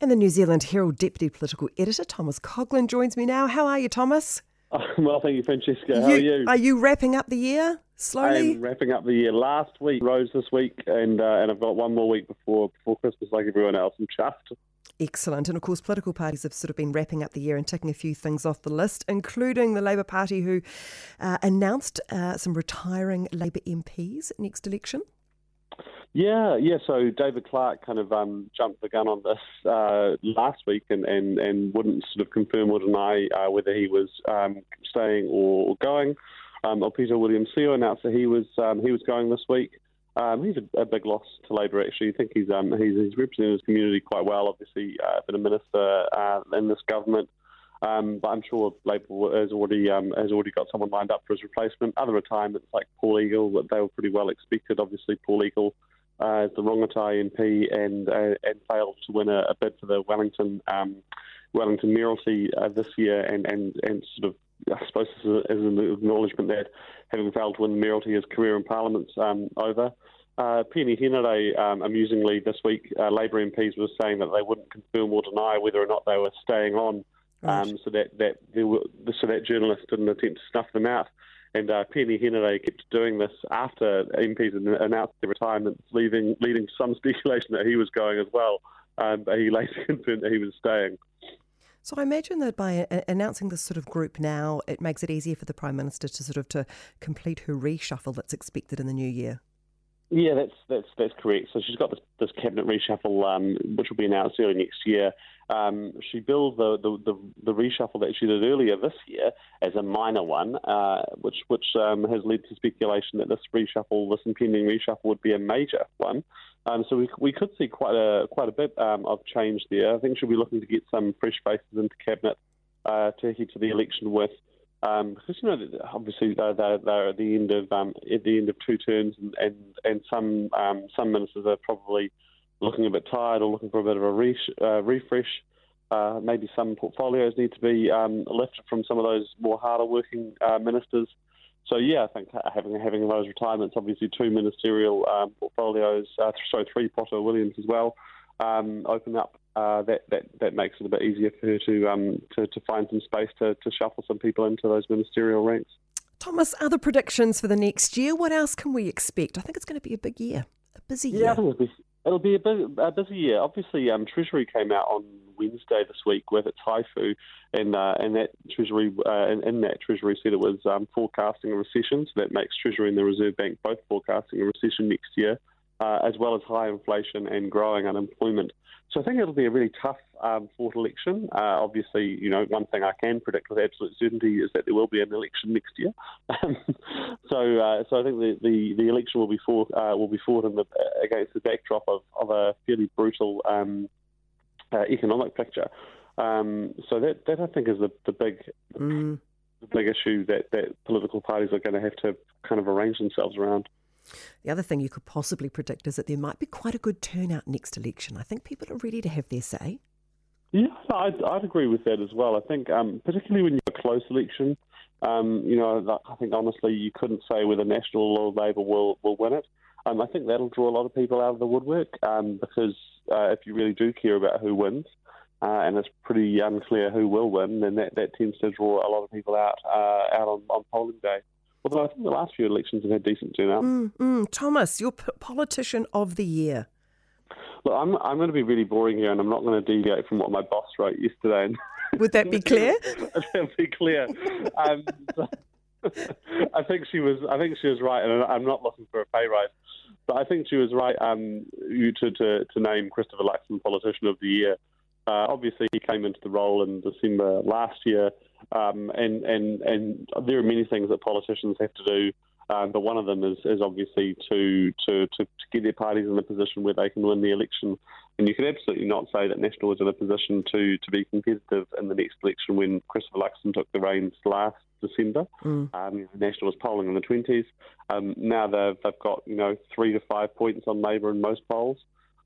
And the New Zealand Herald Deputy Political Editor, Thomas Coughlan, joins me now. How are you, Thomas? well, thank you, Francesca. How you, are you? Are you wrapping up the year slowly? I'm wrapping up the year. Last week, Rose this week, and uh, and I've got one more week before before Christmas, like everyone else. I'm chuffed. Excellent. And of course, political parties have sort of been wrapping up the year and ticking a few things off the list, including the Labour Party, who uh, announced uh, some retiring Labour MPs next election. Yeah, yeah. So David Clark kind of um, jumped the gun on this uh, last week and, and, and wouldn't sort of confirm or deny uh, whether he was um, staying or going. Um, Aupito William Sio announced that he was um, he was going this week. Um, he's a, a, big loss to Labor. Actually, I think he's um, he's, he's represented his community quite well. Obviously, uh, been a minister uh, in this government. Um, but I'm sure Labor has already um, has already got someone lined up for his replacement. Other retirements like Paul Eagle, they were pretty well expected. Obviously, Paul Eagle uh, as the Rongotai MP and uh, and failed to win a, a, bid for the Wellington um, Wellington mayoralty uh, this year, and, and, and sort of I suppose this is, an acknowledgement that having failed to win the mayoralty, his career in Parliament's um, over. Uh, Peeni Henare, um, amusingly, this week, uh, Labour MPs were saying that they wouldn't confirm or deny whether or not they were staying on, right. um, so that that were, so that journalists didn't attempt to snuff them out. And uh, Peeni Henare kept doing this after MPs announced their retirements, leaving, leading to some speculation that he was going as well. Um, but he later confirmed that he was staying. So I imagine that by announcing this sort of group now, it makes it easier for the Prime Minister to sort of to complete her reshuffle that's expected in the new year. Yeah, that's that's that's correct. So she's got this, this cabinet reshuffle, um, which will be announced early next year. Um, she billed the, the, the, the, reshuffle that she did earlier this year as a minor one, uh, which which um, has led to speculation that this reshuffle, this impending reshuffle, would be a major one. Um, so we, we could see quite a quite a bit um, of change there. I think she'll be looking to get some fresh faces into cabinet uh, to head to the election with. Um, because you know, obviously they're, they're, they're, at the end of um, at the end of two terms, and and, and some um, some ministers are probably looking a bit tired or looking for a bit of a uh, refresh. Uh, maybe some portfolios need to be um, lifted from some of those more harder working uh, ministers. So yeah, I think having having those retirements, obviously two ministerial um, portfolios, uh, sorry, three Poto Williams as well, um, open up uh, that, that that makes it a bit easier for her to um, to, to find some space to, to shuffle some people into those ministerial ranks. Thomas, other predictions for the next year? What else can we expect? I think it's going to be a big year, a busy year. Yeah, I think it'll be, it'll be a, big, a busy year. Obviously, um, Treasury came out on Wednesday this week with its HYEFU, and uh, and that Treasury uh, in, that Treasury said it was um, forecasting a recession. So that makes Treasury and the Reserve Bank both forecasting a recession next year uh, as well as high inflation and growing unemployment. So I think it'll be a really tough um, fought election. Uh, obviously, you know, one thing I can predict with absolute certainty is that there will be an election next year. so, uh, so I think the, the, the, election will be fought uh, will be fought the, against the backdrop of, of a fairly brutal um, uh, economic picture. Um, so that, that I think is the, the big mm. the big issue that, that political parties are going to have to kind of arrange themselves around. The other thing you could possibly predict is that there might be quite a good turnout next election. I think people are ready to have their say. Yeah, I'd, I'd agree with that as well. I think, um, particularly when you're a close election, um, you know, I think honestly you couldn't say whether National or Labour will, will win it. Um, I think that'll draw a lot of people out of the woodwork um, because uh, if you really do care about who wins, uh, and it's pretty unclear who will win, then that, that tends to draw a lot of people out uh, out on, on polling day. Although I think the last few elections have had decent turnout. Mm, mm. Thomas, your p- politician of the year. Look, I'm I'm going to be really boring here, and I'm not going to deviate from what my boss wrote yesterday. Would that be clear? That'd be clear. Um, so, I think she was. I think she was right, and I'm not looking for a pay rise, but I think she was right. Um, you to, to to name Christopher Luxon politician of the year. Uh, obviously, he came into the role in December last year. Um, and, and, and there are many things that politicians have to do, um, but one of them is, is obviously to, to, to, to, get their parties in a position where they can win the election. And you could absolutely not say that National was in a position to, to be competitive in the next election when Christopher Luxon took the reins last December. Mm. Um, National was polling in the 20s. Um, now they've, they've got you know three to five points on Labor in most polls.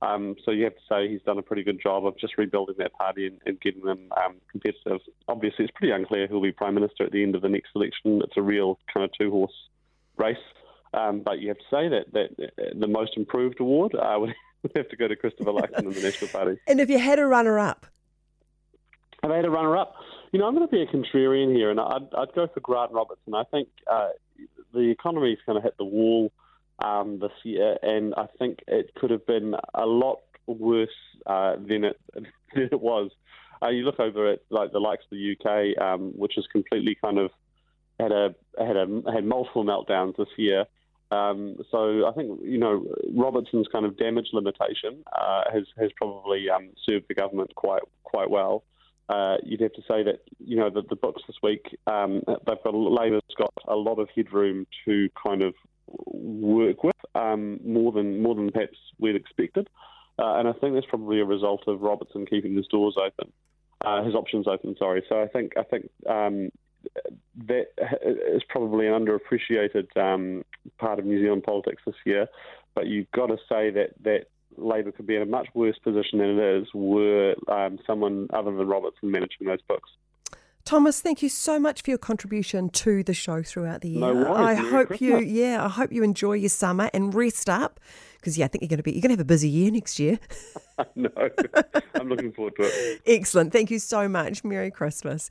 Um, so you have to say he's done a pretty good job of just rebuilding that party and, and getting them um, competitive. Obviously, it's pretty unclear who'll be prime minister at the end of the next election. It's a real kind of two horse race. Um, but you have to say that, that the most improved award uh, would have to go to Christopher Luxon in the National Party. And if you had a runner up, have I had a runner up? You know, I'm going to be a contrarian here, and I'd, I'd go for Grant Robertson. I think uh, the economy's kind of hit the wall um, this year, and I think it could have been a lot worse uh, than it than it was. Uh, you look over at like the likes of the UK, um, which is completely kind of had a had a had multiple meltdowns this year. Um, so I think you know Robertson's kind of damage limitation uh, has has probably um, served the government quite quite well. Uh, you'd have to say that you know the, the books this week um, they've got Labor's got a lot of headroom to kind of work with um, more than more than perhaps we'd expected, uh, and I think that's probably a result of Robertson keeping his doors open, uh, his options open. Sorry, so I think I think um, that is probably an underappreciated um, part of New Zealand politics this year. But you've got to say that that Labor could be in a much worse position than it is were um, someone other than Robertson managing those books. Thomas, thank you so much for your contribution to the show throughout the year. No worries. I Merry hope Christmas. you, yeah, I hope you enjoy your summer and rest up because yeah, I think you're going to be you're going to have a busy year next year. no, I'm looking forward to it. Excellent, thank you so much. Merry Christmas.